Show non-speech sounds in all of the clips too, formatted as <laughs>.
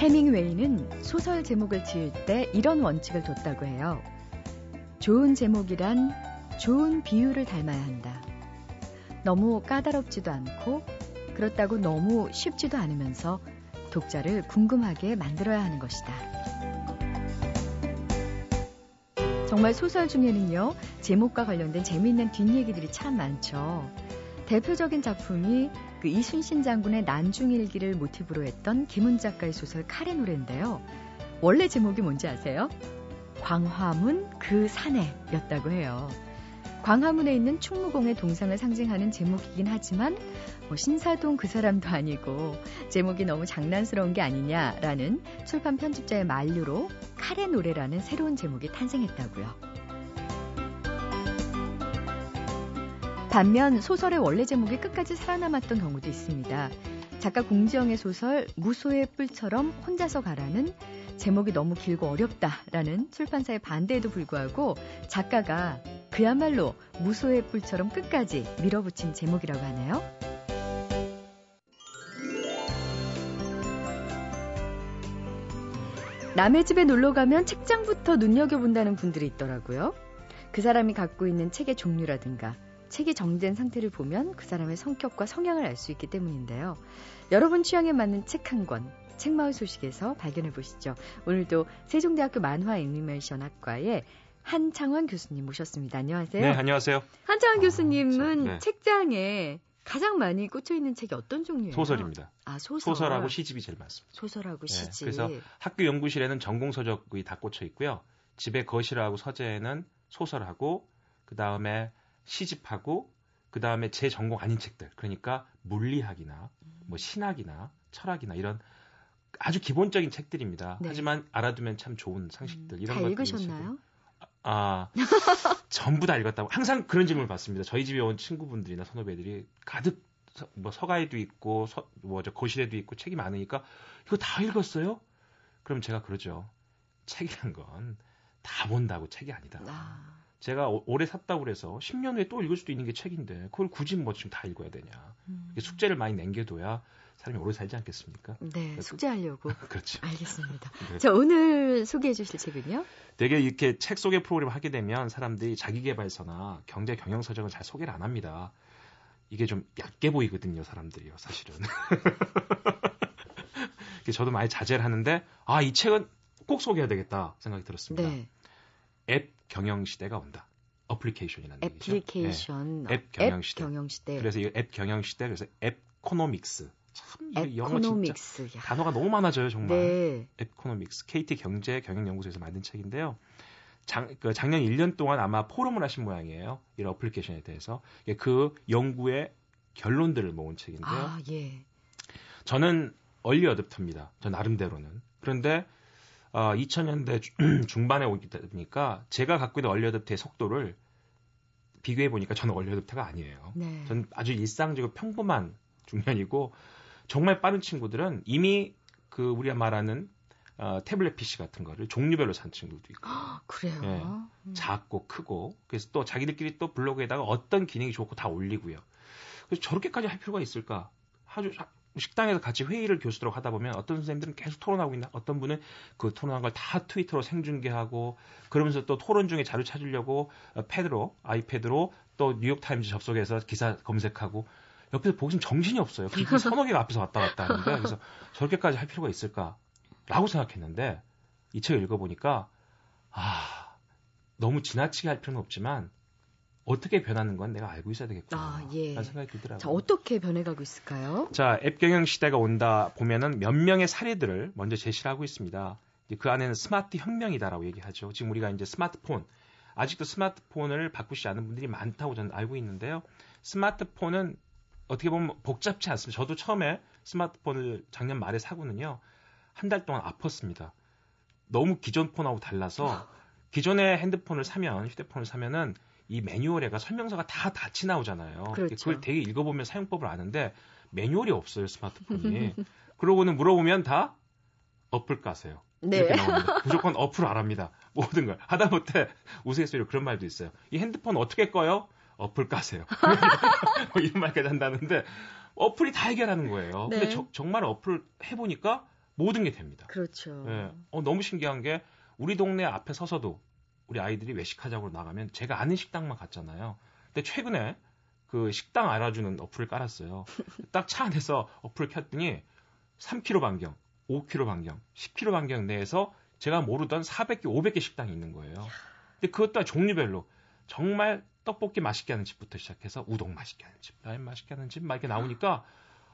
해밍웨이는 소설 제목을 지을 때 이런 원칙을 뒀다고 해요. 좋은 제목이란 좋은 비유를 닮아야 한다. 너무 까다롭지도 않고 그렇다고 너무 쉽지도 않으면서 독자를 궁금하게 만들어야 하는 것이다. 정말 소설 중에는요, 제목과 관련된 재미있는 뒷얘기들이 참 많죠. 대표적인 작품이 그 이순신 장군의 난중일기를 모티브로 했던 김은 작가의 소설 칼의 노래인데요. 원래 제목이 뭔지 아세요? 광화문 그 산에였다고 해요. 광화문에 있는 충무공의 동상을 상징하는 제목이긴 하지만 뭐 신사동 그 사람도 아니고 제목이 너무 장난스러운 게 아니냐라는 출판 편집자의 만류로 칼의 노래라는 새로운 제목이 탄생했다고요. 반면 소설의 원래 제목이 끝까지 살아남았던 경우도 있습니다. 작가 공지영의 소설 무소의 뿔처럼 혼자서 가라는 제목이 너무 길고 어렵다라는 출판사의 반대에도 불구하고 작가가 그야말로 무소의 뿔처럼 끝까지 밀어붙인 제목이라고 하네요. 남의 집에 놀러 가면 책장부터 눈여겨본다는 분들이 있더라고요. 그 사람이 갖고 있는 책의 종류라든가 책이 정된 상태를 보면 그 사람의 성격과 성향을 알 수 있기 때문인데요. 여러분 취향에 맞는 책 한 권, 책마을 소식에서 발견해 보시죠. 오늘도 세종대학교 만화 애니메이션 학과의 한창원 교수님 모셨습니다. 안녕하세요. 네, 안녕하세요. 한창원 어, 교수님은 네. 책장에 가장 많이 꽂혀 있는 책이 어떤 종류예요? 소설입니다. 아, 소설. 소설 하고 시집이 제일 많습니다. 소설하고 네, 시집. 그래서 학교 연구실에는 전공 서적이 다 꽂혀 있고요. 집에 거실하고 서재에는 소설하고 그 다음에 시집하고 그 다음에 제 전공 아닌 책들 그러니까 물리학이나 뭐 신학이나 철학이나 이런 아주 기본적인 책들입니다. 네. 하지만 알아두면 참 좋은 상식들 음, 이런 것들 읽으셨나요? 아 전부 다 읽었다고 항상 그런 질문을 받습니다. 저희 집에 온 친구분들이나 선후배들이 가득 서, 뭐 서가에도 있고 뭐저 거실에도 있고 책이 많으니까 이거 다 읽었어요? 그럼 제가 그러죠. 책이란 건 다 본다고 책이 아니다. 아. 제가 오래 샀다고 그래서 10년 후에 또 읽을 수도 있는 게 책인데 그걸 굳이 뭐 지금 다 읽어야 되냐. 음. 숙제를 많이 남겨둬야 사람이 오래 살지 않겠습니까? 네, 숙제하려고. <laughs> 그렇죠. 알겠습니다. <laughs> 네. 자, 오늘 소개해 주실 책은요? 되게 이렇게 책 소개 프로그램 하게 되면 사람들이 자기개발서나 경제 경영 서적은 잘 소개를 안 합니다. 이게 좀 얕게 보이거든요, 사람들이요, 사실은. <laughs> 저도 많이 자제를 하는데, 아, 이 책은 꼭 소개해야 되겠다 생각이 들었습니다. 네. 앱 경영 시대가 온다. 어플리케이션이라는 애플리케이션. 네. 앱 경영 시대. 경영 시대. 그래서 이 앱 경영 시대 그래서 Appconomics. 참 영어 economics. 진짜 단어가 너무 많아져요 정말. 네. Appconomics. KT 경제 경영 연구소에서 만든 책인데요. 작, 그 작년 1년 동안 아마 포럼을 하신 모양이에요. 이런 어플리케이션에 대해서. 그 연구의 결론들을 모은 책인데요. 아, 예. 저는 얼리 어댑터입니다. 저 나름대로는. 그런데 어, 2000년대 <clears throat> 중반에 오기 보니까 제가 갖고 있는 얼리어답터의 속도를 비교해 보니까 저는 얼리어답터가 아니에요. 네. 저는 아주 일상적으로 평범한 중년이고 정말 빠른 친구들은 이미 그 우리가 말하는 어, 태블릿 PC 같은 거를 종류별로 산 친구들도 있고. 그래요? 예, 음. 작고 크고. 그래서 또 자기들끼리 또 블로그에다가 어떤 기능이 좋고 다 올리고요. 그래서 저렇게까지 할 필요가 있을까? 아주 식당에서 같이 회의를 교수들하고 하다 보면 어떤 선생님들은 계속 토론하고 있나 어떤 분은 그 토론한 걸 다 트위터로 생중계하고 그러면서 또 토론 중에 자료 찾으려고 어, 패드로 아이패드로 또 뉴욕타임즈 접속해서 기사 검색하고 옆에서 보시면 정신이 없어요. 그 서너 개가 <laughs> 앞에서 왔다 갔다 하는데 그래서 저렇게까지 할 필요가 있을까라고 생각했는데 이 책을 읽어보니까 아 너무 지나치게 할 필요는 없지만 어떻게 변하는 건 내가 알고 있어야 되겠구나. 아, 예. 라는 생각이 들더라고요. 자, 어떻게 변해가고 있을까요? 자, 앱 경영 시대가 온다 보면은 몇 명의 사례들을 먼저 제시를 하고 있습니다. 그 안에는 스마트 혁명이다라고 얘기하죠. 지금 우리가 이제 스마트폰, 아직도 스마트폰을 바꾸지 않은 분들이 많다고 저는 알고 있는데요. 스마트폰은 어떻게 보면 복잡치 않습니다. 저도 처음에 스마트폰을 작년 말에 사고는요, 한 달 동안 아팠습니다. 너무 기존 폰하고 달라서 기존의 핸드폰을 사면, 휴대폰을 사면은 이 매뉴얼에가 설명서가 다 같이 나오잖아요. 그렇죠. 그걸 되게 읽어보면 사용법을 아는데 매뉴얼이 없어요 스마트폰이. <laughs> 그러고는 물어보면 다 어플 까세요. 네. 이렇게 나옵니다. 무조건 어플 알합니다. 모든 걸. 하다못해 우스갯소리로 그런 말도 있어요. 이 핸드폰 어떻게 꺼요? 어플 까세요. <laughs> 뭐 이런 말까지 한다는데 어플이 다 해결하는 거예요. 네. 근데 저, 정말 어플 해보니까 모든 게 됩니다. 그렇죠. 예. 어, 너무 신기한 게 우리 동네 앞에 서서도 우리 아이들이 외식하자고 나가면 제가 아는 식당만 갔잖아요. 근데 최근에 그 식당 알아주는 어플을 깔았어요. <laughs> 딱 차 안에서 어플을 켰더니 3km 반경, 5km 반경, 10km 반경 내에서 제가 모르던 400개, 500개 식당이 있는 거예요. 근데 그것도 종류별로 정말 떡볶이 맛있게 하는 집부터 시작해서 우동 맛있게 하는 집, 라면 맛있게 하는 집, 막 이렇게 나오니까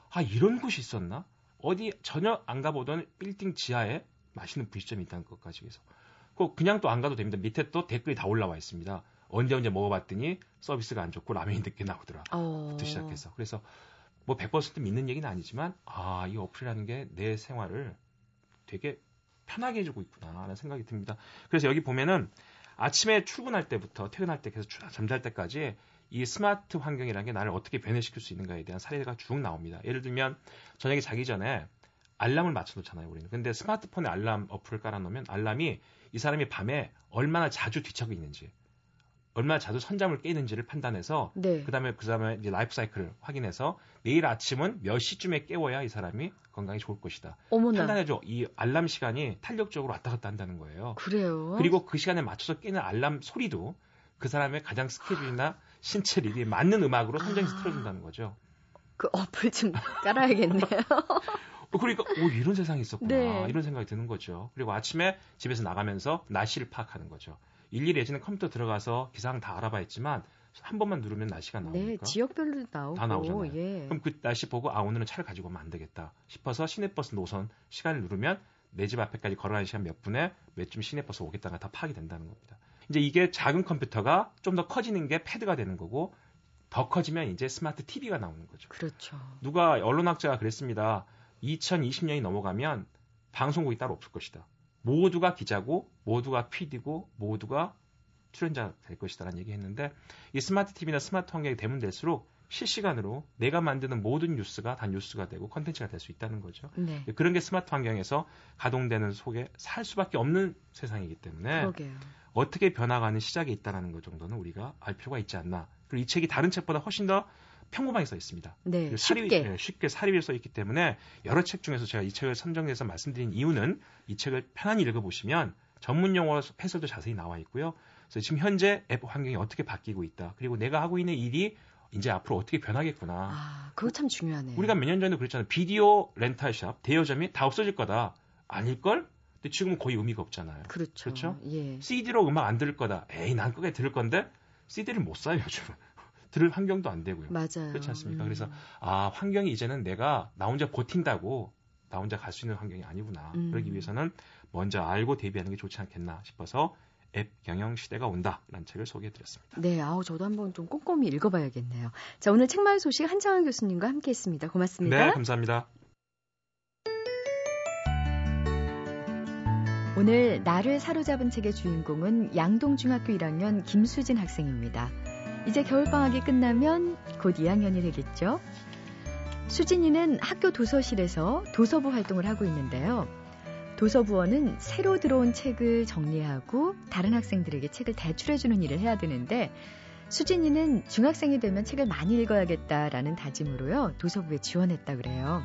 아 이런 곳이 있었나? 어디 전혀 안 가보던 빌딩 지하에 맛있는 분식점이 있다는 것까지 해서 그 그냥 또 안 가도 됩니다. 밑에 또 댓글이 다 올라와 있습니다. 언제 언제 먹어봤더니 서비스가 안 좋고 라면이 늦게 나오더라. 어. 부터 시작해서 그래서 뭐 100% 믿는 얘기는 아니지만 아 이 어플이라는 게 내 생활을 되게 편하게 해주고 있구나 하는 생각이 듭니다. 그래서 여기 보면은 아침에 출근할 때부터 퇴근할 때 계속 잠잘 때까지 이 스마트 환경이라는 게 나를 어떻게 변해시킬 수 있는가에 대한 사례가 쭉 나옵니다. 예를 들면 저녁에 자기 전에 알람을 맞춰놓잖아요, 우리는. 근데 스마트폰에 알람 어플을 깔아놓으면 알람이 이 사람이 밤에 얼마나 자주 뒤척이고 있는지, 얼마나 자주 선잠을 깨는지를 판단해서 네. 그다음에 그다음에 이제 라이프 사이클을 확인해서 내일 아침은 몇 시쯤에 깨워야 이 사람이 건강이 좋을 것이다. 어머나. 판단해줘. 이 알람 시간이 탄력적으로 왔다 갔다 한다는 거예요. 그래요. 그리고 그 시간에 맞춰서 깨는 알람 소리도 그 사람의 가장 스케줄이나 신체 릴이 맞는 음악으로 선정해서 아. 틀어준다는 거죠. 그 어플 좀 깔아야겠네요. <laughs> 어, 그러니까 오 이런 세상이 있었구나 네. 이런 생각이 드는 거죠. 그리고 아침에 집에서 나가면서 날씨를 파악하는 거죠. 일일이 예전에 컴퓨터 들어가서 기상 다 알아봐야지만 한 번만 누르면 날씨가 나오니까 네, 지역별로 나오고 다 나오잖아요. 예. 그럼 그 날씨 보고 아 오늘은 차를 가지고 오면 안 되겠다 싶어서 시내버스 노선 시간을 누르면 내 집 앞에까지 걸어가는 시간 몇 분에 몇쯤 시내버스 오겠다가 다 파악이 된다는 겁니다. 이제 이게 작은 컴퓨터가 좀 더 커지는 게 패드가 되는 거고 더 커지면 이제 스마트 TV가 나오는 거죠. 그렇죠. 누가 언론학자가 그랬습니다. 2020년이 넘어가면 방송국이 따로 없을 것이다. 모두가 기자고 모두가 PD고 모두가 출연자 될 것이다라는 얘기했는데 이 스마트 TV나 스마트 환경이 되면 될수록 실시간으로 내가 만드는 모든 뉴스가 다 뉴스가 되고 컨텐츠가 될 수 있다는 거죠. 네. 그런 게 스마트 환경에서 가동되는 속에 살 수밖에 없는 세상이기 때문에 그러게요. 어떻게 변화가는 시작이 있다는 것 정도는 우리가 알 필요가 있지 않나. 그리고 이 책이 다른 책보다 훨씬 더 평범하게 써 있습니다. 네, 쉽게. 네, 쉽게 사립에 써 있기 때문에 여러 책 중에서 제가 이 책을 선정해서 말씀드린 이유는 이 책을 편안히 읽어보시면 전문 용어 해설도 자세히 나와 있고요. 그래서 지금 현재 앱 환경이 어떻게 바뀌고 있다. 그리고 내가 하고 있는 일이 이제 앞으로 어떻게 변하겠구나. 아, 그거 참 중요하네요. 우리가 몇 년 전에 그랬잖아요. 비디오 렌탈샵, 대여점이 다 없어질 거다. 아닐걸? 근데 지금은 거의 의미가 없잖아요. 그렇죠. 그렇죠? 예. CD로 음악 안 들을 거다. 에이, 난 끝까지 들을 건데 CD를 못 사요, 요즘은. 들을 환경도 안 되고요. 맞아요. 그렇지 않습니까? 음. 그래서 아, 환경이 이제는 내가 나 혼자 버틴다고 나 혼자 갈 수 있는 환경이 아니구나. 음. 그러기 위해서는 먼저 알고 대비하는 게 좋지 않겠나 싶어서 앱 경영 시대가 온다라는 책을 소개해 드렸습니다. 네, 아우 저도 한번 좀 꼼꼼히 읽어봐야겠네요. 자, 오늘 책마을 소식 한창원 교수님과 함께했습니다. 고맙습니다. 네, 감사합니다. 오늘 나를 사로잡은 책의 주인공은 양동중학교 1학년 김수진 학생입니다. 이제 겨울방학이 끝나면 곧 2학년이 되겠죠? 수진이는 학교 도서실에서 도서부 활동을 하고 있는데요. 도서부원은 새로 들어온 책을 정리하고 다른 학생들에게 책을 대출해주는 일을 해야 되는데 수진이는 중학생이 되면 책을 많이 읽어야겠다라는 다짐으로요. 도서부에 지원했다 그래요.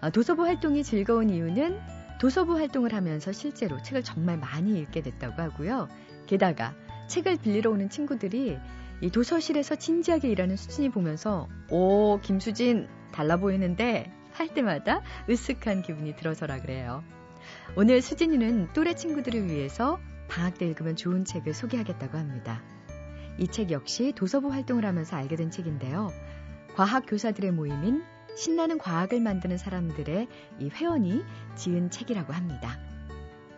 아, 도서부 활동이 즐거운 이유는 도서부 활동을 하면서 실제로 책을 정말 많이 읽게 됐다고 하고요. 게다가 책을 빌리러 오는 친구들이 이 도서실에서 진지하게 일하는 수진이 보면서 오 김수진 달라 보이는데 할 때마다 으쓱한 기분이 들어서라 그래요. 오늘 수진이는 또래 친구들을 위해서 방학 때 읽으면 좋은 책을 소개하겠다고 합니다. 이 책 역시 도서부 활동을 하면서 알게 된 책인데요. 과학 교사들의 모임인 신나는 과학을 만드는 사람들의 이 회원이 지은 책이라고 합니다.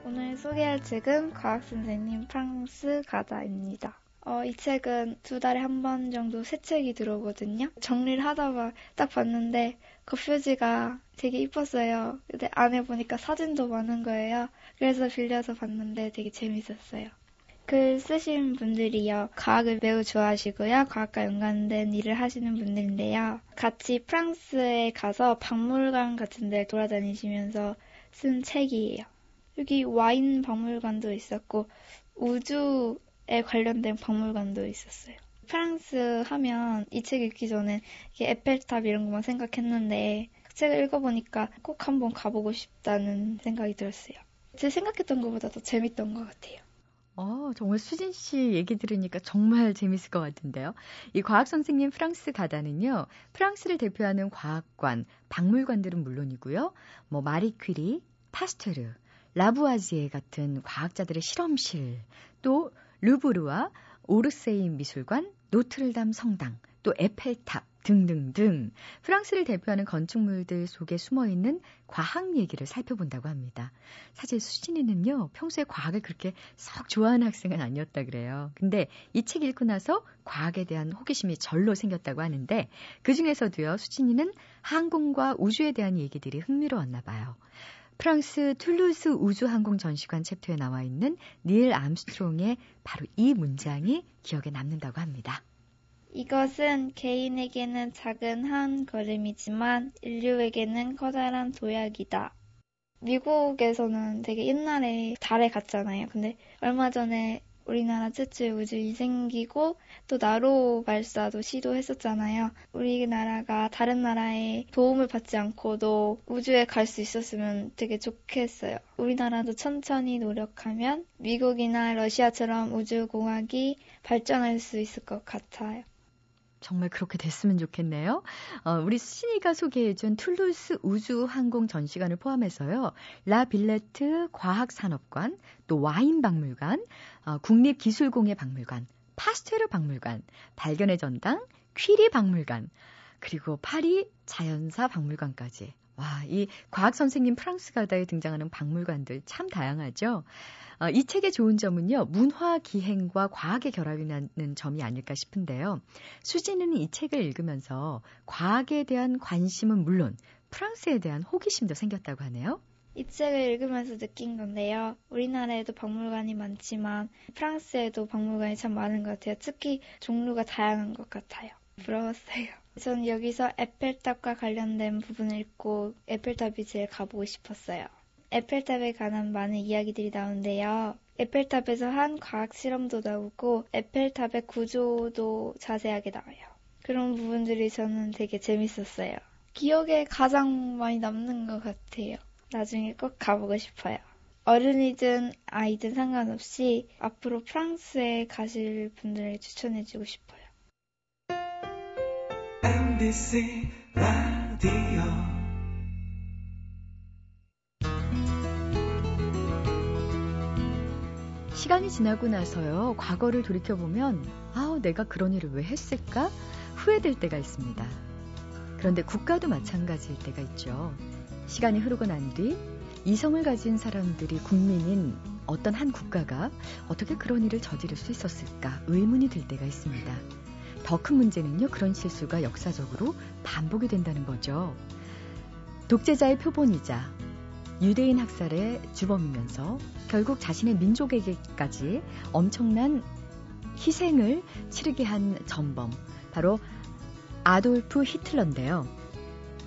오늘 소개할 책은 과학 선생님 프랑스 가다입니다. 어, 이 책은 두 달에 한 번 정도 새 책이 들어오거든요. 정리를 하다가 딱 봤는데 겉표지가 되게 이뻤어요. 근데 안에 보니까 사진도 많은 거예요. 그래서 빌려서 봤는데 되게 재밌었어요. 글 쓰신 분들이요. 과학을 매우 좋아하시고요. 과학과 연관된 일을 하시는 분들인데요. 같이 프랑스에 가서 박물관 같은 데 돌아다니시면서 쓴 책이에요. 여기 와인 박물관도 있었고 우주에 관련된 박물관도 있었어요. 프랑스 하면 이 책 읽기 전에 에펠탑 이런 것만 생각했는데 책을 읽어보니까 꼭 한번 가보고 싶다는 생각이 들었어요. 제 생각했던 것보다 더 재밌던 것 같아요. 어, 정말 수진 씨 얘기 들으니까 정말 재밌을 것 같은데요. 이 과학 선생님 프랑스 가다는요, 프랑스를 대표하는 과학관, 박물관들은 물론이고요, 뭐 마리 퀴리, 파스퇴르, 라부아지에 같은 과학자들의 실험실, 또 루브르와 오르세이 미술관, 노트르담 성당, 또 에펠탑 등등등 프랑스를 대표하는 건축물들 속에 숨어 있는 과학 얘기를 살펴본다고 합니다. 사실 수진이는요, 평소에 과학을 그렇게 썩 좋아하는 학생은 아니었다 그래요. 근데 이 책 읽고 나서 과학에 대한 호기심이 절로 생겼다고 하는데 그 중에서도요, 수진이는 항공과 우주에 대한 얘기들이 흥미로웠나 봐요. 프랑스 툴루즈 우주항공 전시관 챕터에 나와 있는 닐 암스트롱의 바로 이 문장이 기억에 남는다고 합니다. 이것은 개인에게는 작은 한 걸음이지만 인류에게는 커다란 도약이다. 미국에서는 되게 옛날에 달에 갔잖아요. 근데 얼마 전에 우리나라 최초의 우주인이 생기고 또 나로호 발사도 시도했었잖아요. 우리나라가 다른 나라의 도움을 받지 않고도 우주에 갈 수 있었으면 되게 좋겠어요. 우리나라도 천천히 노력하면 미국이나 러시아처럼 우주공학이 발전할 수 있을 것 같아요. 정말 그렇게 됐으면 좋겠네요. 어, 우리 수진이가 소개해준 툴루즈 우주 항공 전시관을 포함해서요. 라 빌레트 과학산업관, 또 와인 박물관, 어, 국립기술공예 박물관, 파스테르 박물관, 발견의 전당, 퀴리 박물관, 그리고 파리 자연사 박물관까지. 와, 이 과학 선생님 프랑스 가다에 등장하는 박물관들 참 다양하죠. 어, 이 책의 좋은 점은요, 문화 기행과 과학의 결합이 나는 점이 아닐까 싶은데요. 수진이는 이 책을 읽으면서 과학에 대한 관심은 물론 프랑스에 대한 호기심도 생겼다고 하네요. 이 책을 읽으면서 느낀 건데요. 우리나라에도 박물관이 많지만 프랑스에도 박물관이 참 많은 것 같아요. 특히 종류가 다양한 것 같아요. 부러웠어요. 전 여기서 에펠탑과 관련된 부분을 읽고 에펠탑이 제일 가보고 싶었어요. 에펠탑에 관한 많은 이야기들이 나오는데요. 에펠탑에서 한 과학 실험도 나오고 에펠탑의 구조도 자세하게 나와요. 그런 부분들이 저는 되게 재밌었어요. 기억에 가장 많이 남는 것 같아요. 나중에 꼭 가보고 싶어요. 어른이든 아이든 상관없이 앞으로 프랑스에 가실 분들에게 추천해주고 싶어요. MBC 라디오 시간이 지나고 나서요, 과거를 돌이켜보면, 아우, 내가 그런 일을 왜 했을까? 후회될 때가 있습니다. 그런데 국가도 마찬가지일 때가 있죠. 시간이 흐르고 난 뒤, 이성을 가진 사람들이 국민인 어떤 한 국가가 어떻게 그런 일을 저지를 수 있었을까 의문이 들 때가 있습니다. 더 큰 문제는요, 그런 실수가 역사적으로 반복이 된다는 거죠. 독재자의 표본이자 유대인 학살의 주범이면서 결국 자신의 민족에게까지 엄청난 희생을 치르게 한 전범, 바로 아돌프 히틀러인데요.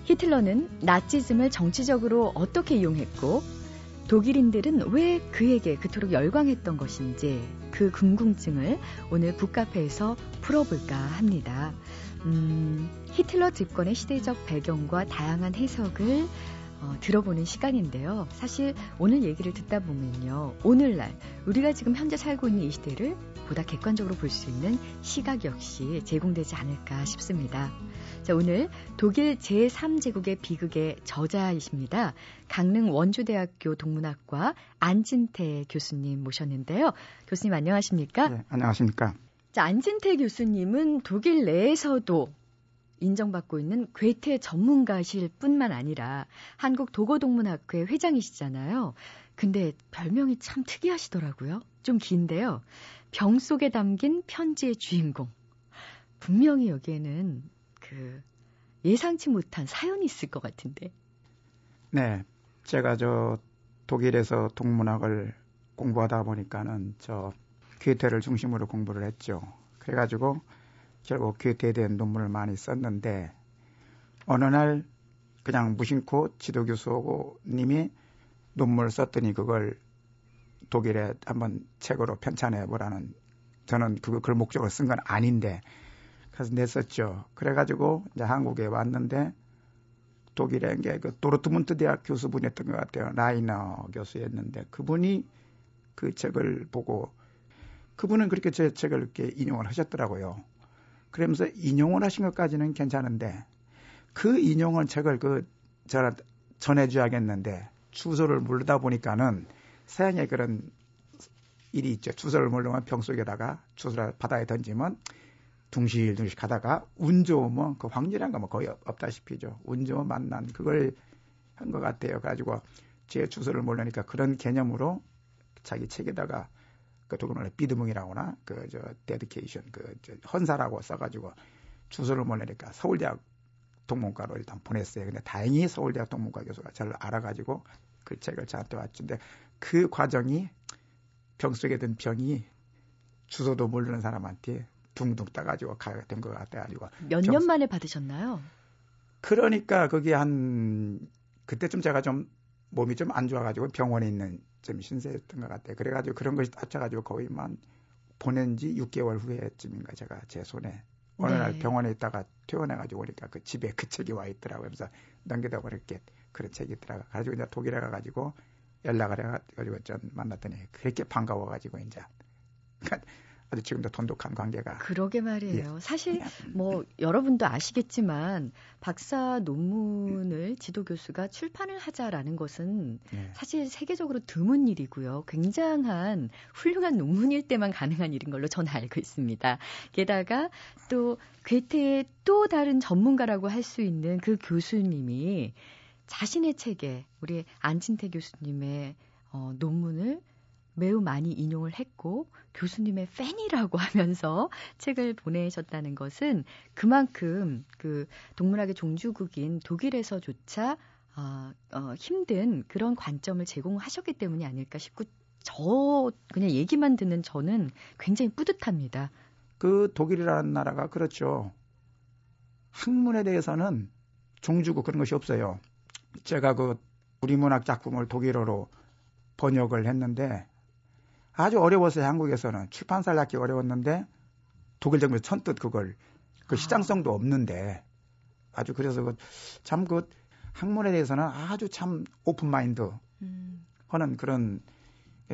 히틀러는 나치즘을 정치적으로 어떻게 이용했고, 독일인들은 왜 그에게 그토록 열광했던 것인지 그 궁금증을 오늘 북카페에서 풀어볼까 합니다. 음, 히틀러 집권의 시대적 배경과 다양한 해석을 어, 들어보는 시간인데요. 사실 오늘 얘기를 듣다 보면요. 오늘날 우리가 지금 현재 살고 있는 이 시대를 보다 객관적으로 볼 수 있는 시각 역시 제공되지 않을까 싶습니다. 자, 오늘 독일 제3제국의 비극의 저자이십니다. 강릉 원주대학교 동문학과 안진태 교수님 모셨는데요. 교수님 안녕하십니까? 네, 안녕하십니까? 자, 안진태 교수님은 독일 내에서도 인정받고 있는 괴테 전문가실 뿐만 아니라 한국 도고동문학회 회장이시잖아요. 근데 별명이 참 특이하시더라고요. 좀 긴데요. 병 속에 담긴 편지의 주인공. 분명히 여기에는 그 예상치 못한 사연이 있을 것 같은데. 네. 제가 저 독일에서 동문학을 공부하다 보니까는 저 괴테를 중심으로 공부를 했죠. 그래가지고 결국 괴테에 대한 논문을 많이 썼는데 어느 날 그냥 무심코 지도교수님이 논문을 썼더니 그걸 독일에 한번 책으로 편찬해 보라는 저는 그걸, 그걸 목적으로 쓴 건 아닌데 그래서 냈었죠. 그래가지고 이제 한국에 왔는데 독일의 그 도르트문트 대학 교수분이었던 것 같아요. 라이너 교수였는데 그분이 그 책을 보고 그분은 그렇게 제 책을 이렇게 인용을 하셨더라고요. 그러면서 인용을 하신 것까지는 괜찮은데 그 인용을 책을 그 저라 전해줘야겠는데 주소를 모르다 보니까는 서양의 그런 일이 있죠. 주소를 모르면 병 속에다가 주소를 바다에 던지면 둥실둥실 가다가 운 좋으면 그 확률이란 거뭐 거의 없다시피죠. 운 좋으면 만난 그걸 한 것 같아요. 가지고 제 주소를 모르니까 그런 개념으로 자기 책에다가 그 독일 말로 비드뭉이라거나 그 저 데디케이션 그저 헌사라고 써가지고 주소를 모르니까 서울대학 동문과로 일단 보냈어요. 근데 다행히 서울대학 동문과 교수가 저를 알아가지고 그 책을 저한테 왔는데 그 과정이 병 속에 든 병이 주소도 모르는 사람한테 둥둥 따가지고 가게 된 것 같아가지고 몇 년 만에 받으셨나요? 그러니까 그게 한 그때쯤 제가 좀 몸이 좀 안 좋아가지고 병원에 있는 좀 신세였던 것 같아요. 그래가지고 그런 것이 합쳐가지고 거의만 보낸 지 6개월 후에쯤인가 제가 제 손에 어느 네. 날 병원에 있다가 퇴원해가지고 오니까 그 집에 그 책이 와 있더라고요. 그래서 넘기다 보니까 그런 책이 있더라고요. 가지고 이제 독일에 가가지고 연락을 해가지고 전 만났더니 그렇게 반가워가지고 이제 그러니까 아주 지금도 돈독한 관계가. 그러게 말이에요. 예. 사실 뭐 여러분도 아시겠지만 박사 논문을 지도 교수가 출판을 하자라는 것은 예. 사실 세계적으로 드문 일이고요. 굉장한 훌륭한 논문일 때만 가능한 일인 걸로 저는 알고 있습니다. 게다가 또 괴테의 또 다른 전문가라고 할 수 있는 그 교수님이 자신의 책에 우리 안진태 교수님의 어, 논문을 매우 많이 인용을 했고 교수님의 팬이라고 <laughs> 하면서 책을 보내셨다는 것은 그만큼 그 동물학의 종주국인 독일에서조차 어, 어, 힘든 그런 관점을 제공하셨기 때문이 아닐까 싶고 저 그냥 얘기만 듣는 저는 굉장히 뿌듯합니다. 그 독일이라는 나라가 그렇죠. 학문에 대해서는 종주국 그런 것이 없어요. 제가 그 우리 문학 작품을 독일어로 번역을 했는데 아주 어려웠어요. 한국에서는 출판사를 낳기 어려웠는데 독일 정부에서 천뜻 그걸 그 아. 시장성도 없는데 아주 그래서 그 참그 그 학문에 대해서는 아주 참 오픈 마인드 음. 하는 그런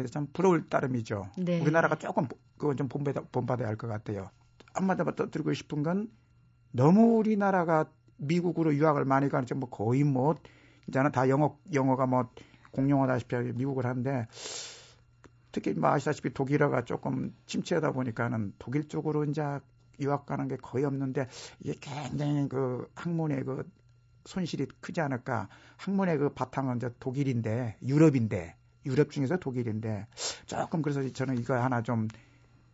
참 부러울 따름이죠. 네. 우리나라가 조금 그건 좀 본받아, 본받아야 할 것 같아요. 한마디로 떠들고 싶은 건 너무 우리나라가 미국으로 유학을 많이 가는 뭐 거의 뭐 이제는 다 영어 영어가 뭐 공용어다시피 미국을 하는데 특히 뭐 아시다시피 독일어가 조금 침체하다 보니까는 독일 쪽으로 이제 유학 가는 게 거의 없는데 이게 굉장히 그 학문의 그 손실이 크지 않을까. 학문의 그 바탕은 이제 독일인데 유럽인데 유럽 중에서 독일인데 조금 그래서 저는 이거 하나 좀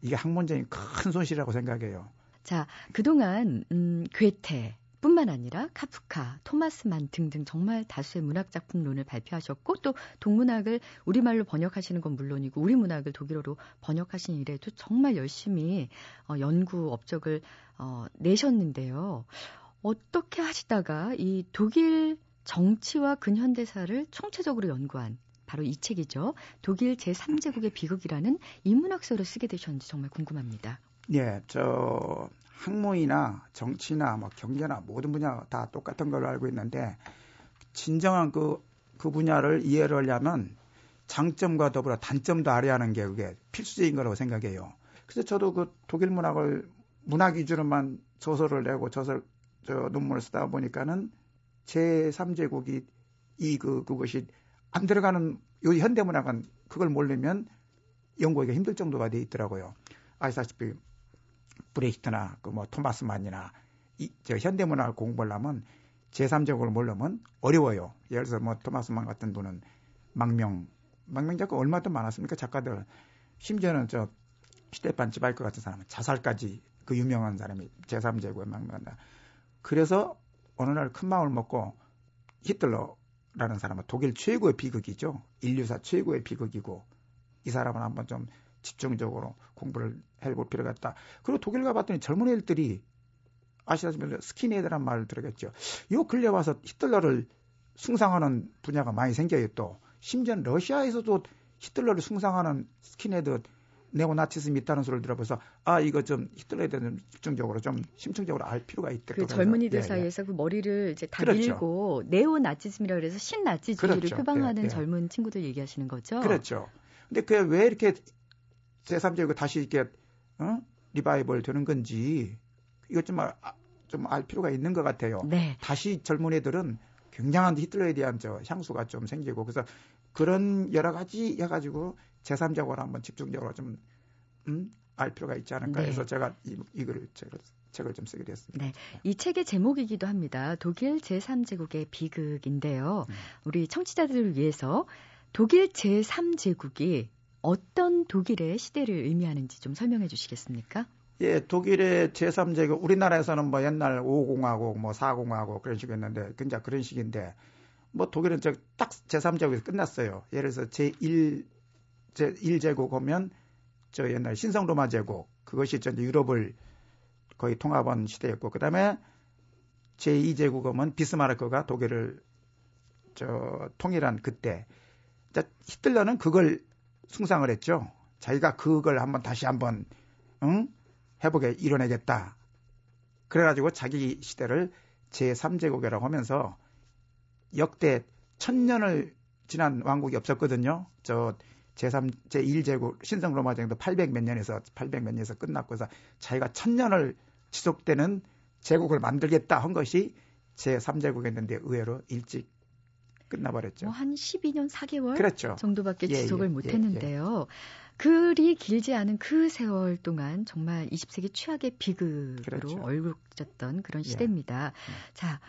이게 학문적인 큰 손실이라고 생각해요. 자, 그동안 음, 괴테 뿐만 아니라 카프카, 토마스만 등등 정말 다수의 문학 작품론을 발표하셨고 또 동문학을 우리말로 번역하시는 건 물론이고 우리 문학을 독일어로 번역하신 일에도 정말 열심히 어, 연구 업적을 어, 내셨는데요. 어떻게 하시다가 이 독일 정치와 근현대사를 총체적으로 연구한 바로 이 책이죠. 독일 제3제국의 비극이라는 인문학서를 쓰게 되셨는지 정말 궁금합니다. 예, 저 학문이나 정치나 뭐 경제나 모든 분야 다 똑같은 걸로 알고 있는데 진정한 그, 그 분야를 이해를 하려면 장점과 더불어 단점도 알아야 하는 게 그게 필수적인 거라고 생각해요. 그래서 저도 그 독일 문학을 문학 위주로만 소설을 내고 저설 저 논문을 쓰다 보니까는 제 3제국이 이 그 그것이 안 들어가는 요 현대 문학은 그걸 모르면 연구하기가 힘들 정도가 돼 있더라고요. 아시다시피 브레히트나 그 뭐 토마스 만이나 이, 저 현대문학을 공부하려면 제3제국을 모르면 어려워요. 예를 들어서 뭐 토마스 만 같은 분은 망명, 망명 작가 얼마나 많았습니까? 작가들. 심지어는 저 스테판 츠바이크 같은 사람은 자살까지 그 유명한 사람이 제3제국에 망명한다. 그래서 어느 날 큰 마음을 먹고 히틀러라는 사람은 독일 최고의 비극이죠. 인류사 최고의 비극이고 이 사람은 한번 좀 집중적으로 공부를 해볼 필요가 있다. 그리고 독일 가봤더니 젊은 애들이 아시다시피 스킨헤드란 말을 들었겠죠. 요 근래 와서 히틀러를 숭상하는 분야가 많이 생겨요 또. 심지어 러시아에서도 히틀러를 숭상하는 스킨헤드 네오나치즘이 있다는 소리를 들어봐서 아 이거 좀 히틀러에 대한 집중적으로 좀 심층적으로 알 필요가 있다. 그 젊은이들 예, 예, 사이에서 그 머리를 이제 다 그렇죠. 밀고 네오나치즘이라 그래서 신나치주의를 그렇죠. 표방하는 예, 예. 젊은 친구들 얘기하시는 거죠. 그렇죠. 근데 그게 왜 이렇게 제3제국 다시 이렇게 어? 리바이벌 되는 건지 이것 좀알 아, 좀알 필요가 있는 것 같아요. 네. 다시 젊은이들은 굉장한 히틀러에 대한 저 향수가 좀 생기고 그래서 그런 여러 가지 해가지고 제3적으로 한번 집중적으로 좀 음, 알 필요가 있지 않을까 해서 네. 제가 이, 이글 책을, 책을 좀 쓰게 됐습니다. 네. 이 책의 제목이기도 합니다. 독일 제3제국의 비극인데요. 음. 우리 청취자들을 위해서 독일 제3제국이 어떤 독일의 시대를 의미하는지 좀 설명해 주시겠습니까? 예, 독일의 제3제국, 우리나라에서는 뭐 옛날 5공화국, 뭐 4공화국 그런 식이었는데, 굉장히 그런 식인데, 뭐 독일은 딱 제3제국에서 끝났어요. 예를 들어서 제1, 제1제국 오면 저 옛날 신성로마 제국, 그것이 전 유럽을 거의 통합한 시대였고, 그 다음에 제2제국 오면 비스마르크가 독일을 저 통일한 그때, 자, 히틀러는 그걸 숭상을 했죠. 자기가 그걸 한번 다시 한번, 응? 해보게 이뤄내겠다. 그래가지고 자기 시대를 제3제국이라고 하면서 역대 천년을 지난 왕국이 없었거든요. 저 제3, 제1제국, 신성 로마제국도 800 몇 년에서, 800 몇 년에서 끝났고, 서 자기가 천년을 지속되는 제국을 만들겠다 한 것이 제3제국이었는데 의외로 일찍 끝나버렸죠. 뭐 한 12년 4개월 그렇죠. 정도밖에 예, 지속을 예, 못했는데요. 예, 예. 그리 길지 않은 그 세월 동안 정말 20세기 최악의 비극으로 그렇죠. 얼굴졌던 그런 예. 시대입니다. 예. 자,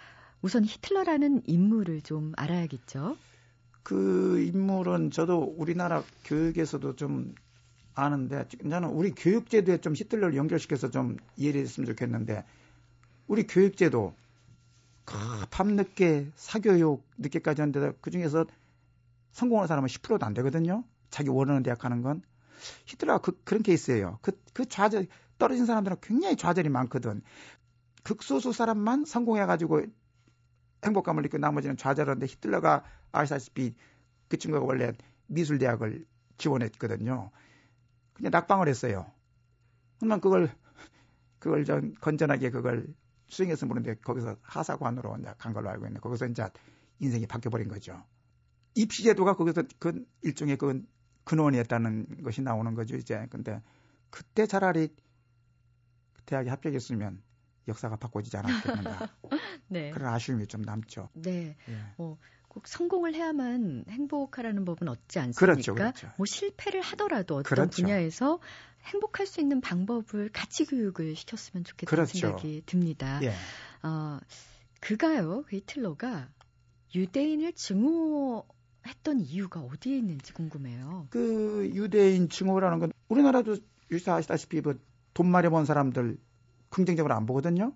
우선 히틀러라는 인물을 좀 알아야겠죠. 그 인물은 저도 우리나라 교육에서도 좀 아는데 저는 우리 교육제도에 좀 히틀러를 연결시켜서 좀 이해를 했으면 좋겠는데 우리 교육제도 밤늦게 사교육 늦게까지 하는데 그 중에서 성공하는 사람은 10%도 안 되거든요. 자기 원하는 대학 가는 건. 히틀러가 그, 그런 케이스예요. 그, 그 좌절, 떨어진 사람들은 굉장히 좌절이 많거든. 극소수 사람만 성공해가지고 행복감을 느끼고 나머지는 좌절하는데 히틀러가 아시다시피 그 친구가 원래 미술대학을 지원했거든요. 그냥 낙방을 했어요. 그러면 그걸, 그걸 전 건전하게 그걸 수행해서 보는데 거기서 하사관으로 간 걸로 알고 있는데 거기서 이제 인생이 바뀌어버린 거죠. 입시제도가 거기서 그 일종의 그 근원이었다는 것이 나오는 거죠, 이제. 근데 그때 차라리 대학에 합격했으면 역사가 바꿔지지 않았겠는가. <laughs> 네. 그런 아쉬움이 좀 남죠. 네. 예. 어, 꼭 성공을 해야만 행복하라는 법은 없지 않습니까? 그렇죠, 그렇죠. 뭐 실패를 하더라도 어떤 그렇죠. 분야에서 행복할 수 있는 방법을 가치 교육을 시켰으면 좋겠다는 그렇죠. 생각이 듭니다. 예. 어, 그가요, 그 히틀러가 유대인을 증오 했던 이유가 어디에 있는지 궁금해요. 그 유대인 증오라는 건 우리나라도 유사하시다시피 뭐돈 많이 번 사람들 긍정적으로 안 보거든요.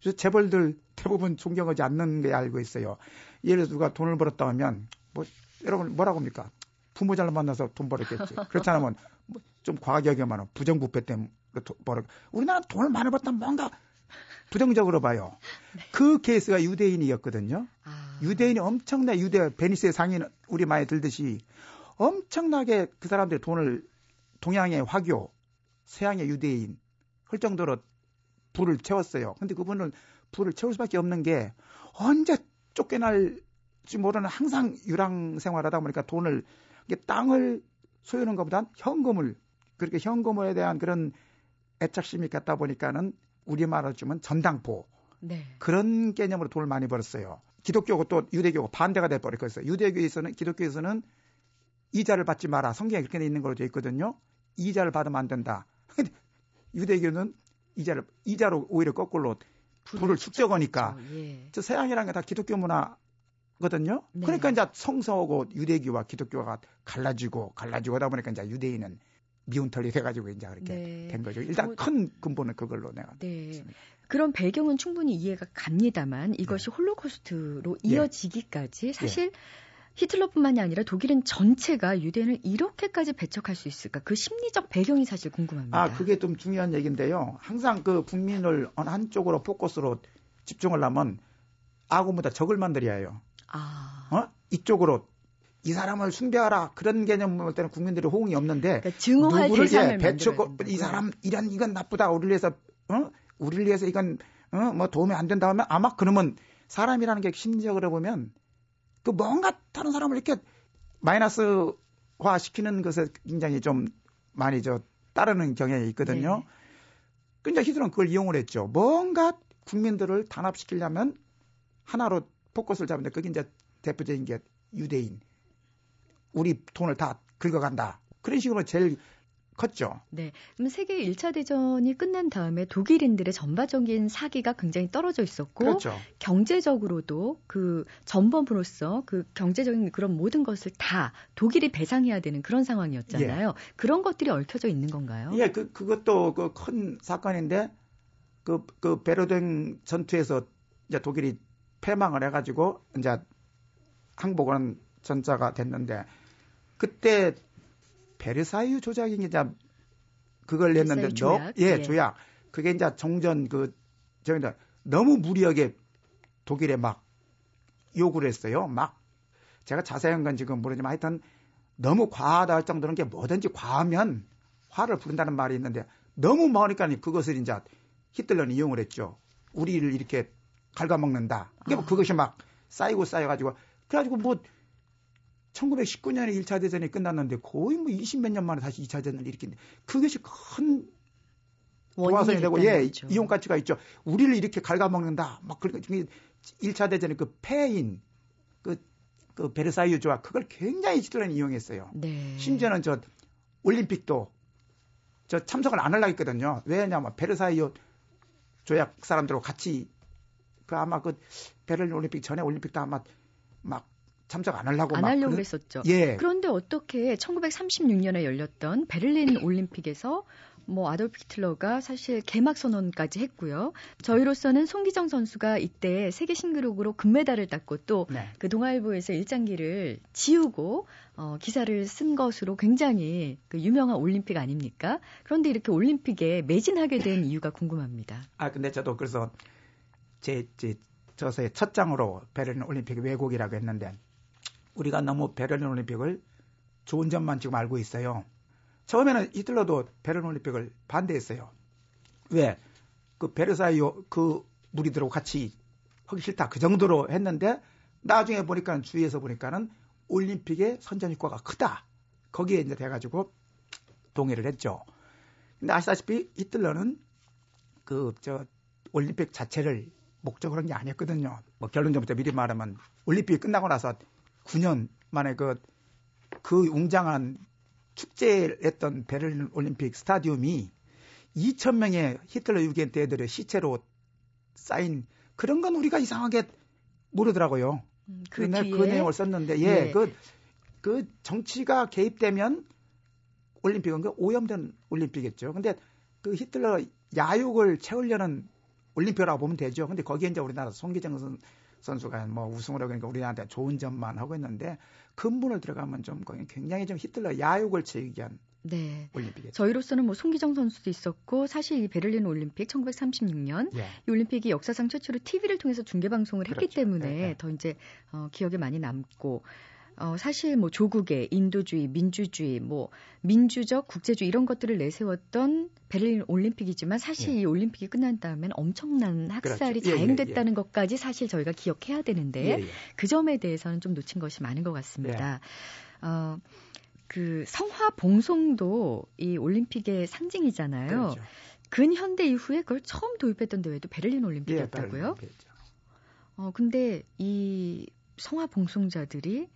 그래서 재벌들 대부분 존경하지 않는 게 알고 있어요. 예를 들어 누가 돈을 벌었다 하면 뭐 여러분 뭐라고 합니까? 부모 잘 만나서 돈 벌었겠지. 그렇지 않으면 뭐좀 과하게 하면 부정부패 때문에 벌어. 우리나라 돈을 많이 벌었다 뭔가 부정적으로 봐요. 네. 그 케이스가 유대인이었거든요. 아. 유대인이 엄청나 유대 베니스의 상인 우리 많이 들듯이 엄청나게 그 사람들이 돈을 동양의 화교, 서양의 유대인 할 정도로 불을 채웠어요. 근데 그분은 불을 채울 수밖에 없는 게 언제 쫓겨날지 모르는 항상 유랑 생활하다 보니까 돈을 땅을 소유하는 것보단 현금을 그렇게 현금에 대한 그런 애착심이 갖다 보니까는 우리말로 치면 전당포 네. 그런 개념으로 돈을 많이 벌었어요. 기독교고 또 유대교고 반대가 돼버렸어요. 유대교에서는 기독교에서는 이자를 받지 마라. 성경에 그렇게 돼 있는 걸로 되어 있거든요. 이자를 받으면 안 된다. <laughs> 유대교는 이자를 이자로 오히려 거꾸로 불을 축적하니까 예. 저 서양이라는 게 다 기독교 문화거든요. 네. 그러니까 이제 성서하고 유대교와 기독교가 갈라지고 갈라지고 하다 보니까 이제 유대인은 미운 털이 돼가지고 이제 그렇게 네. 된 거죠. 일단 뭐, 큰 근본은 그걸로 내가. 네. 그런 배경은 충분히 이해가 갑니다만 이것이 네. 홀로코스트로 예. 이어지기까지 사실 예. 히틀러뿐만이 아니라 독일은 전체가 유대인을 이렇게까지 배척할 수 있을까? 그 심리적 배경이 사실 궁금합니다. 아, 그게 좀 중요한 얘기인데요. 항상 그 국민을 어느 한쪽으로 포커스로 집중을 하면 아군보다 적을 만들어야 해요. 아. 어? 이쪽으로 이 사람을 숭배하라 그런 개념 볼 때는 국민들의 호응이 없는데 그러니까 증오할 누구를 예, 배척 이 사람 이런 이건 나쁘다 우리를 위해서 어 우리를 위해서 이건 어 뭐 도움이 안 된다 하면 아마 그러면 사람이라는 게 심리적으로 보면 그 뭔가 다른 사람을 이렇게 마이너스화 시키는 것에 굉장히 좀 많이 저 따르는 경향이 있거든요. 네. 근데 히틀러는 그걸 이용을 했죠. 뭔가 국민들을 단합시키려면 하나로 포커스를 잡는데 그게 이제 대표적인 게 유대인. 우리 돈을 다 긁어간다. 그런 식으로 제일 컸죠. 네. 그럼 세계 1차 대전이 끝난 다음에 독일인들의 전반적인 사기가 굉장히 떨어져 있었고 그렇죠. 경제적으로도 그 전범으로서 그 경제적인 그런 모든 것을 다 독일이 배상해야 되는 그런 상황이었잖아요. 그런 것들이 얽혀져 있는 건가요? 예, 그 그것도 그 큰 사건인데 그 그 베르댕 전투에서 이제 독일이 패망을 해 가지고 이제 항복은 전자가 됐는데 그때 베르사유 조약이 이제 그걸 냈는데 너? 예, 예. 조약 그게 이제 정전 그 저기다 너무 무리하게 독일에 막 요구를 했어요. 막 제가 자세한 건 지금 모르지만 하여튼 너무 과하다 할 정도는 게 뭐든지 과하면 화를 부른다는 말이 있는데 너무 많으니까 그것을 이제 히틀러는 이용을 했죠. 우리를 이렇게 갉아먹는다. 그게 뭐 아. 그것이 막 쌓이고 쌓여가지고 그래가지고 뭐 1919년에 1차 대전이 끝났는데 거의 뭐 20몇 년 만에 다시 2차 대전을 일으킨데 그것이 큰 도화선이 되고 예 거죠. 이용 가치가 있죠. 우리를 이렇게 갉아먹는다. 막 그러니까 중에 1차 대전에 그 패인 그, 그 베르사유 조약 그걸 굉장히 히틀러는 이용했어요. 네. 심지어는 저 올림픽도 저 참석을 안 하려고 했거든요. 왜냐면 베르사유 조약 사람들하고 같이 그 아마 그 베를린 올림픽 전에 올림픽도 아마 막 참석 안 하려고 안막 하려고 그랬었죠. 예. 그런데 어떻게 1936년에 열렸던 베를린 <clears throat> 올림픽에서 뭐 아돌프 히틀러가 사실 개막 선언까지 했고요. 저희로서는 송기정 선수가 이때 세계 신기록으로 금메달을 땄고 또 네. 그 동아일보에서 일장기를 지우고 어, 기사를 쓴 것으로 굉장히 그 유명한 올림픽 아닙니까? 그런데 이렇게 올림픽에 매진하게 된 <clears throat> 이유가 궁금합니다. 아 근데 저도 그래서 제, 제 저서의 첫 장으로 베를린 올림픽 왜곡이라고 했는데 우리가 너무 베를린 올림픽을 좋은 점만 지금 알고 있어요. 처음에는 히틀러도 베를린 올림픽을 반대했어요. 왜? 그 베르사유 그 무리들하고 같이 하기 싫다 그 정도로 했는데 나중에 보니까 주위에서 보니까는 올림픽의 선전 효과가 크다. 거기에 이제 돼가지고 동의를 했죠. 근데 아시다시피 히틀러는 그 저 올림픽 자체를 목적으로 한 게 아니었거든요. 뭐 결론전부터 미리 말하면 올림픽이 끝나고 나서 9년 만에 그, 그 웅장한 축제를 했던 베를린 올림픽 스타디움이 2,000명의 히틀러 유겐대들의 시체로 쌓인 그런 건 우리가 이상하게 모르더라고요. 음, 그, 그 내- 뒤에 그 내용을 썼는데, 예, 예. 그, 그 정치가 개입되면 올림픽은 그 오염된 올림픽이겠죠. 근데 그 히틀러 야욕을 채우려는 올림픽이라고 보면 되죠. 근데 거기에 이제 우리나라 송기정 선, 선수가 뭐 우승을 하고 그러니까 우리나라한테 좋은 점만 하고 있는데 근본을 들어가면 좀 굉장히 좀 히틀러 야욕을 위한 네. 올림픽이죠. 저희로서는 뭐 송기정 선수도 있었고 사실 이 베를린 올림픽 1936년 예. 이 올림픽이 역사상 최초로 TV를 통해서 중계 방송을 했기 그렇죠. 때문에 네, 네. 더 이제 어, 기억에 많이 남고 어, 사실 뭐 조국의 인도주의, 민주주의, 뭐 민주적 국제주의 이런 것들을 내세웠던 베를린 올림픽이지만 사실 예. 이 올림픽이 끝난 다음엔 엄청난 학살이 그렇죠. 예, 예, 자행됐다는 것까지 사실 저희가 기억해야 되는데 예, 예. 그 점에 대해서는 좀 놓친 것이 많은 것 같습니다. 어, 그 성화 봉송도 이 올림픽의 상징이잖아요. 그렇죠. 근현대 이후에 그걸 처음 도입했던 대회도 베를린 예, 올림픽이었다고요? 올림픽이죠. 어, 근데 이 성화 봉송자들이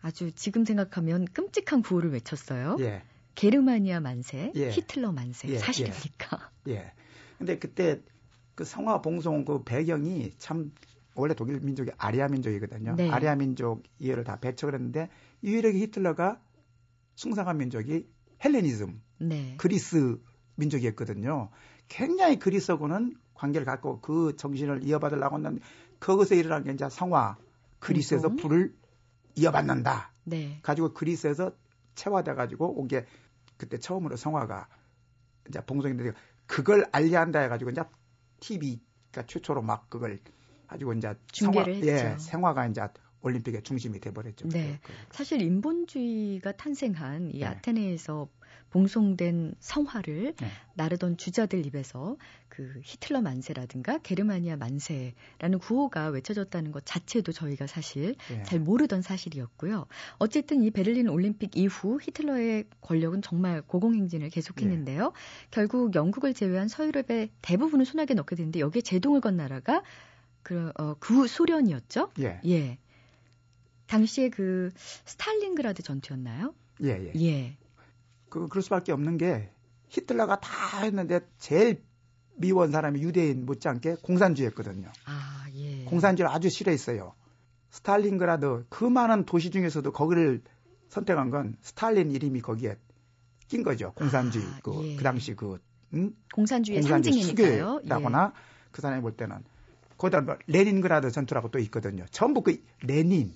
아주 지금 생각하면 끔찍한 구호를 외쳤어요. 예. 게르마니아 만세, 예. 히틀러 만세. 예, 사실입니까? 예. 근데 그때 그 성화 봉송 그 배경이 참 원래 독일 민족이 아리아 민족이거든요. 네. 아리아 민족 이해를 다 배척을 했는데 유일하게 히틀러가 숭상한 민족이 헬레니즘, 네. 그리스 민족이었거든요. 굉장히 그리스하고는 관계를 갖고 그 정신을 이어받으려고 했는데 그것에 일어난 게 이제 성화, 그리스에서? 불을 이어받는다. 네. 가지고 그리스에서 체화돼 가지고 온 게 그때 처음으로 성화가 이제 봉송인데 그걸 알리한다 해 가지고 이제 TV가 최초로 막 그걸 가지고 이제 중계를 성화, 예, 했죠. 생화가 이제 올림픽의 중심이 돼버렸죠. 네. 그, 그. 사실 인본주의가 탄생한 이 네. 아테네에서 봉송된 성화를 네. 나르던 주자들 입에서 그 히틀러 만세라든가 게르마니아 만세라는 구호가 외쳐졌다는 것 자체도 저희가 사실 예. 잘 모르던 사실이었고요. 어쨌든 이 베를린 올림픽 이후 히틀러의 권력은 정말 고공행진을 계속했는데요. 결국 영국을 제외한 서유럽의 대부분을 손아귀에 넣게 됐는데 여기에 제동을 건 나라가 그, 어, 구 소련이었죠. 예. 예. 당시에 그 스탈린그라드 전투였나요? 예, 예. 예. 그, 그럴 수밖에 없는 게 히틀러가 다 했는데 제일 미워한 사람이 유대인 못지않게 공산주의였거든요. 아, 예. 공산주의를 아주 싫어했어요. 스탈린그라드 그 많은 도시 중에서도 거기를 선택한 건 스탈린 이름이 거기에 낀 거죠. 공산주의. 아, 그, 예. 그 당시 그, 응? 공산주의의 공산주의 상징이니까요. 수교라거나 그 사람이 볼 때는 거기다 뭐 레닌그라드 전투라고 또 있거든요. 전부 그 레닌,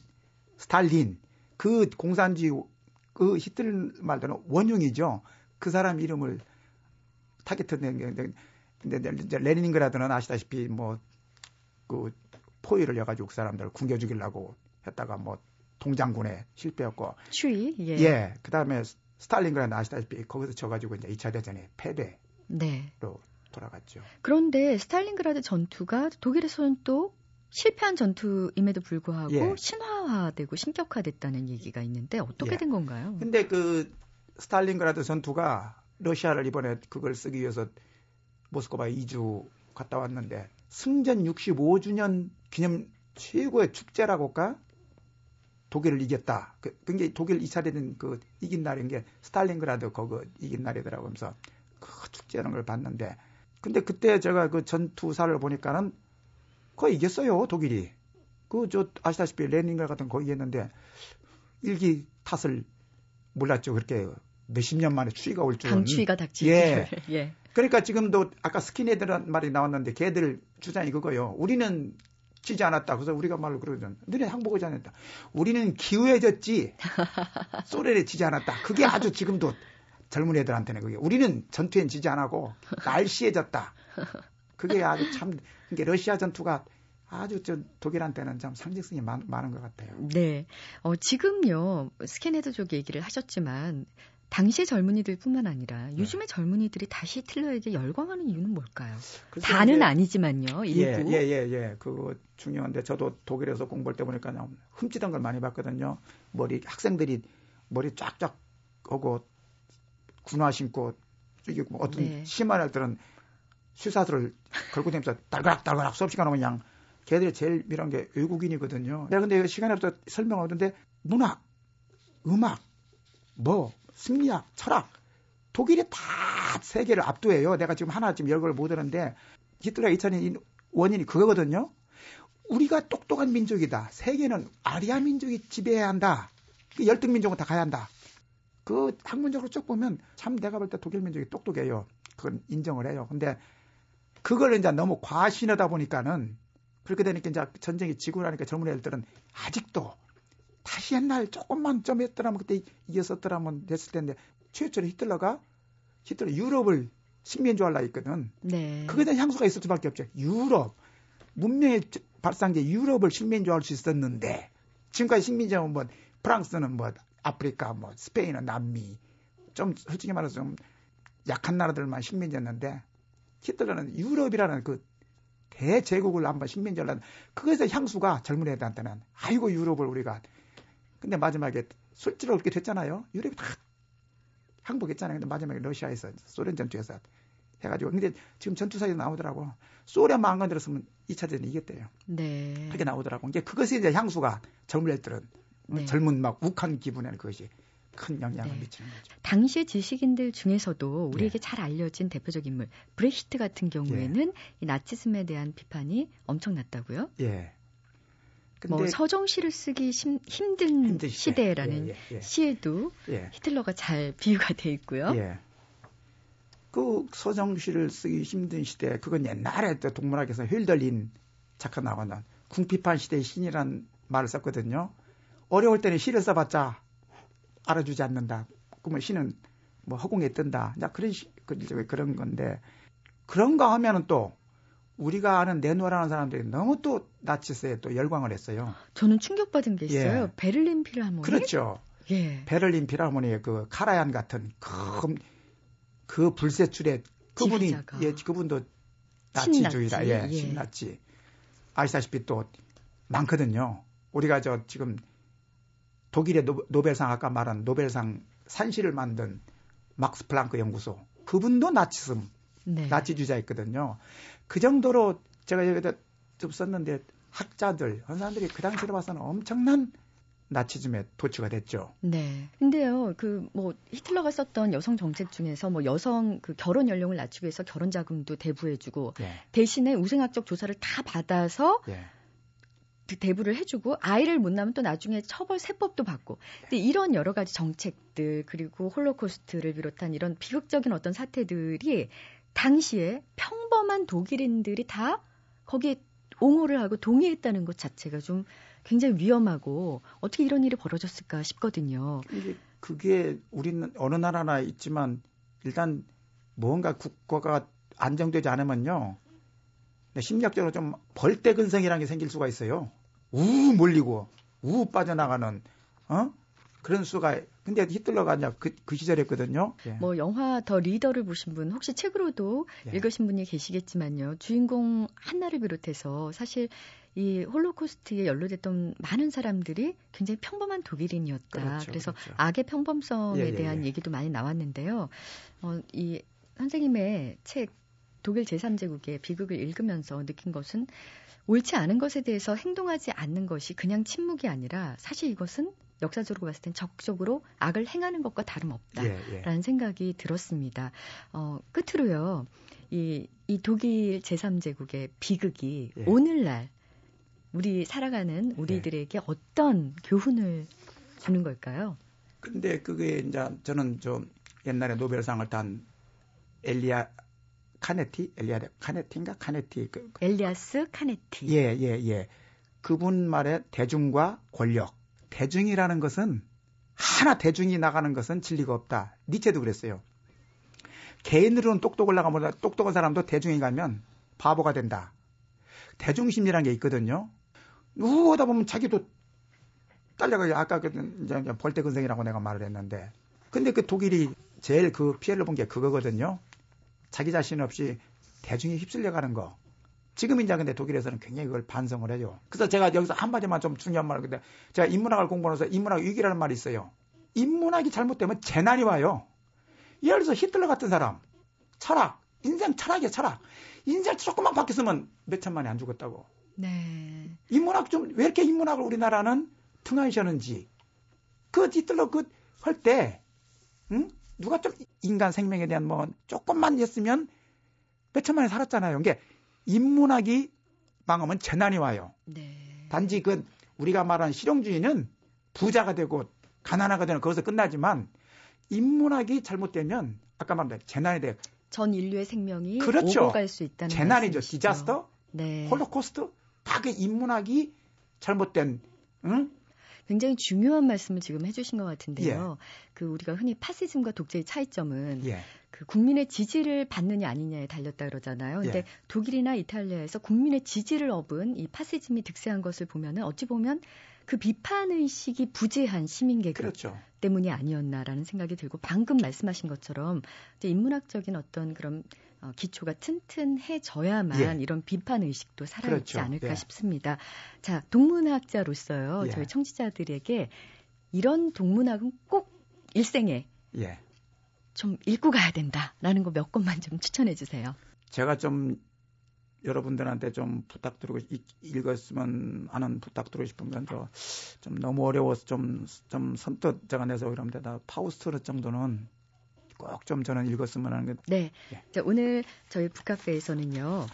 스탈린 그 공산주의 그 히틀러 말대로 원흉이죠. 그 사람 이름을 타겟했는 게 근데 레닌그라드는 아시다시피 뭐그 포위를 해가지고 그 사람들 굶겨 죽이려고 했다가 뭐 동장군에 실패했고 예. 추위. 예. 예, 그 다음에 스탈린그라드 아시다시피 거기서 져가지고 이제 2차 대전에 패배로 네. 돌아갔죠. 그런데 스탈린그라드 전투가 독일에서는 또 실패한 전투임에도 불구하고 예. 신화화되고 신격화됐다는 얘기가 있는데 어떻게 예. 된 건가요? 근데 그 스탈린그라드 전투가 러시아를 이번에 그걸 쓰기 위해서 모스크바 2주 갔다 왔는데 승전 65주년 기념 최고의 축제라고 할까? 독일을 이겼다. 그, 그게 독일 2차 대전 그 이긴 날인 게 스탈린그라드 거기 이긴 날이더라고 하면서 그 축제라는 걸 봤는데 근데 그때 제가 그 전투사를 보니까는 거의 이겼어요, 독일이. 그 저 아시다시피 레닌그라드 같은 거 했는데 일기 탓을 몰랐죠. 그렇게 몇십 년 만에 추위가 올 줄은. 강추위가 닥칠 예. 줄. <laughs> 예. 그러니까 지금도 아까 스키네드라는 말이 나왔는데 걔들 주장이 그거요. 우리는 지지 않았다. 그래서 우리가 말로 그러잖아. 너네 항복하지 않았다. 우리는 기우해졌지. <laughs> 소련에 지지 않았다. 그게 아주 지금도 젊은 애들한테는 그게. 우리는 전투엔 지지 않았고 <laughs> 날씨해졌다. 그게 아주 참 이게 러시아 전투가 아주 저 독일한테는 참 상징성이 많, 많은 것 같아요. 네. 어, 지금요, 스캔헤드족 얘기를 하셨지만, 당시 젊은이들뿐만 아니라 네. 요즘의 젊은이들이 다시 히틀러에게 열광하는 이유는 뭘까요? 다는 이제- 아니지만요, 예, 일부. 예, 예, 예. 그거 중요한데 저도 독일에서 공부할 때 보니까 그냥 흠치던 걸 많이 봤거든요. 머리 학생들이 머리 쫙쫙 하고 군화 신고 이게 뭐 어떤 네. 심한 애들은 슈사들을 걸고 다니면서 달가락달가락 수업 시간 오면 그냥 걔들이 제일 미란 게 외국인이거든요. 내가 근데 시간에 없어 설명을 하는데 문학, 음악, 뭐 승리학, 철학 독일이 다 세계를 압도해요. 내가 지금 하나 지금 열걸 못 하는데 히틀러가 2차년 원인이 그거거든요. 우리가 똑똑한 민족이다. 세계는 아리아 민족이 지배해야 한다. 그 열등 민족은 다 가야 한다. 그 학문적으로 쭉 보면 참 내가 볼 때 독일 민족이 똑똑해요. 그건 인정을 해요. 근데 그걸 이제 너무 과신하다 보니까는 그렇게 되니까 이제 전쟁이 지고 나니까 젊은 애들은 아직도 다시 옛날 조금만 좀 했더라면 그때 이겼었더라면 됐을 텐데 최초로 히틀러가 히틀러 유럽을 식민지화하려 했거든. 네. 그거에 대한 향수가 있을 수밖에 없죠. 유럽 문명의 발상제 유럽을 식민지화할 수 있었는데 지금까지 식민지하면 뭐 프랑스는 뭐 아프리카 뭐 스페인은 남미 좀 솔직히 말해서 좀 약한 나라들만 식민지였는데 히틀러는 유럽이라는 그 대제국을 한번 식민지하려는 그것의 향수가 젊은 애들한테는 아이고 유럽을 우리가 근데 마지막에 술지를 얻게 됐잖아요. 유럽이 다 항복했잖아요. 근데 마지막에 러시아에서 소련 전투에서 해가지고 근데 지금 전투사에 나오더라고 소련만 안 건드렸으면 2차 대전 이겼대요. 네. 그렇게 나오더라고. 이제 그것에 이제 향수가 젊은 애들은 네. 젊은 막 욱한 기분에는 그것이 큰 영향을 네. 미치는 거죠. 당시 지식인들 중에서도 우리에게 네. 잘 알려진 대표적 인물 브레히트 같은 경우에는 이 나치즘에 대한 비판이 엄청났다고요. 예. 뭐 서정시를 쓰기 심- 힘든, 힘든 시대. 시대라는 예, 예, 예. 시에도 예. 히틀러가 잘 비유가 돼 있고요. 예. 그 서정시를 쓰기 힘든 시대, 그건 옛날에 또 독문학에서 횔덜린 작가 나오는 궁핍한 시대의 신이라는 말을 썼거든요. 어려울 때는 시를 써봤자 알아주지 않는다. 그러면 시는 뭐 허공에 뜬다. 자, 그런 시, 그- 그런 건데, 그런가 하면은 또 우리가 아는 네노라는 사람들이 너무 또 나치스에 또 열광을 했어요. 저는 충격받은 게 있어요. 예. 베를린 필하모니. 그렇죠. 예. 베를린 필하모니의 그 카라얀 같은 큰 그 불세출의 그분이 지휘자가. 예 그분도 나치주의라 예, 예. 신나치 아시다시피 또 많거든요. 우리가 저 지금 독일의 노, 벨상 아까 말한 노벨상 산실을 만든 막스 플랑크 연구소 그분도 나치즘 네. 나치 주자였거든요. 그 정도로 제가 여기다 좀 썼는데 학자들, 한 사람들이 그 당시로 봐서는 엄청난 나치즘에 도취가 됐죠. 네. 근데요, 그 뭐 히틀러가 썼던 여성 정책 중에서 뭐 여성 그 결혼 연령을 낮추기 위해서 결혼 자금도 대부해주고 예. 대신에 우생학적 조사를 다 받아서 예. 그 대부를 해주고 아이를 못 낳으면 또 나중에 처벌 세법도 받고 근데 이런 여러 가지 정책들 그리고 홀로코스트를 비롯한 이런 비극적인 어떤 사태들이 당시에 평범한 독일인들이 다 거기에 옹호를 하고 동의했다는 것 자체가 좀 굉장히 위험하고 어떻게 이런 일이 벌어졌을까 싶거든요. 그게 우리는 어느 나라나 있지만 일단 뭔가 국가가 안정되지 않으면요. 심리학적으로 좀 벌떼근성이라는 게 생길 수가 있어요. 우 몰리고 우 빠져나가는 어 그런 수가 근데 히틀러가 아니라 그, 그 시절이었거든요. 예. 뭐 영화 더 리더를 보신 분 혹시 책으로도 예. 읽으신 분이 계시겠지만요. 주인공 한나를 비롯해서 사실 이 홀로코스트에 연루됐던 많은 사람들이 굉장히 평범한 독일인이었다. 그렇죠, 그래서 그렇죠. 악의 평범성에 예, 예 대한 예. 얘기도 많이 나왔는데요. 어, 이 선생님의 책 독일 제3제국의 비극을 읽으면서 느낀 것은 옳지 않은 것에 대해서 행동하지 않는 것이 그냥 침묵이 아니라 사실 이것은 역사적으로 봤을 땐 적극적으로 악을 행하는 것과 다름없다라는 예, 예. 생각이 들었습니다. 어, 끝으로요. 이, 이 독일 제3제국의 비극이 예. 오늘날 우리 살아가는 우리들에게 예. 어떤 교훈을 주는 걸까요? 근데 그게 이제 저는 좀 옛날에 노벨상을 탄 엘리아 카네티 엘리아 카네티인가 카네티 그, 그, 엘리아스 카네티 예예예 예, 예. 그분 말에 대중과 권력 대중이라는 것은 하나 대중이 나가는 것은 진리가 없다. 니체도 그랬어요. 개인으로는 똑똑을 나가보다 똑똑한 사람도 대중이 가면 바보가 된다. 대중심리라는 게 있거든요. 누구다 보면 자기도 딸려가 아까 그 벌떼근성이라고 내가 말을 했는데 근데 그 독일이 제일 그 피해를 본 게 그거거든요. 자기 자신 없이 대중이 휩쓸려 가는 거. 지금 이제 근데 독일에서는 굉장히 그걸 반성을 해요. 그래서 제가 여기서 한마디만 좀 중요한 말을 근데 제가 인문학을 공부하면서 인문학 위기라는 말이 있어요. 인문학이 잘못되면 재난이 와요. 예를 들어서 히틀러 같은 사람, 철학, 인생 철학이야 철학. 인생 조금만 바뀌었으면 몇 천만이 안 죽었다고. 네. 인문학 좀 왜 이렇게 인문학을 우리나라는 등한시하는지 그 히틀러 그할 때, 응? 누가 좀 인간 생명에 대한 뭐 조금만 했으면 몇 천만이 살았잖아요. 그게 인문학이 망하면 재난이 와요. 네. 단지 그 우리가 말하는 실용주의는 부자가 되고 가난하가 되는 거기서 끝나지만 인문학이 잘못되면 아까 말한 재난이 돼. 전 인류의 생명이 그렇죠. 오고 갈 수 있다는 재난이죠. 말씀이시죠. disaster, 네. 홀로코스트 다 그 인문학이 잘못된 응? 굉장히 중요한 말씀을 지금 해주신 것 같은데요. 예. 그 우리가 흔히 파시즘과 독재의 차이점은 예. 그 국민의 지지를 받느냐 아니냐에 달렸다 그러잖아요. 근데 예. 독일이나 이탈리아에서 국민의 지지를 얻은 이 파시즘이 득세한 것을 보면은 어찌 보면 그 비판 의식이 부재한 시민 계급 그렇죠. 때문이 아니었나라는 생각이 들고 방금 말씀하신 것처럼 이제 인문학적인 어떤 그런 어, 기초가 튼튼해져야만 예. 이런 비판 의식도 살아있지 그렇죠. 않을까 예. 싶습니다. 자, 동문학자로서요. 예. 저희 청취자들에게 이런 동문학은 꼭 일생에 예. 좀 읽고 가야 된다라는 거 몇 권만 좀 추천해 주세요. 제가 좀 여러분들한테 좀 부탁드리고 읽었으면 하는 부탁드리고 싶은 건좀 너무 어려워서 좀, 좀 선뜻 제가 내서 그러는데다 파우스트 정도는 꼭 좀 저는 읽었으면 하는 게. 네. 예. 자, 오늘 저희 북카페에서는요.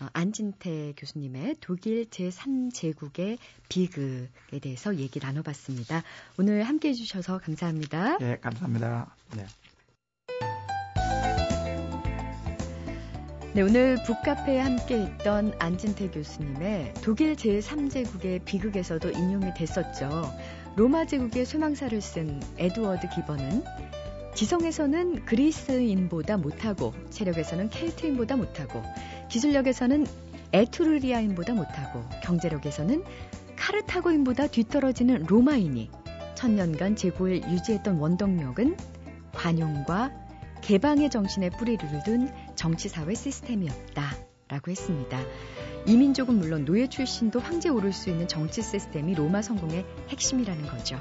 어, 안진태 교수님의 독일 제3제국의 비극에 대해서 얘기 나눠봤습니다. 오늘 함께 해주셔서 감사합니다. 네, 감사합니다. 네. 네, 오늘 북카페에 함께 있던 안진태 교수님의 독일 제3제국의 비극에서도 인용이 됐었죠. 로마 제국의 소망사를 쓴 에드워드 기버는 지성에서는 그리스인보다 못하고 체력에서는 켈트인보다 못하고 기술력에서는 에투르리아인보다 못하고 경제력에서는 카르타고인보다 뒤떨어지는 로마인이 천년간 제고를 유지했던 원동력은 관용과 개방의 정신에 뿌리를 둔 정치사회 시스템이었다 라고 했습니다. 이민족은 물론 노예 출신도 황제 오를 수 있는 정치 시스템이 로마 성공의 핵심이라는 거죠.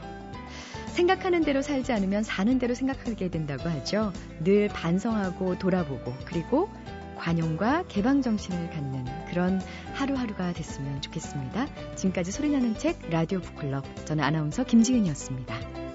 생각하는 대로 살지 않으면 사는 대로 생각하게 된다고 하죠. 늘 반성하고 돌아보고 그리고 관용과 개방 정신을 갖는 그런 하루하루가 됐으면 좋겠습니다. 지금까지 소리나는 책 라디오 북클럽 저는 아나운서 김지은이었습니다.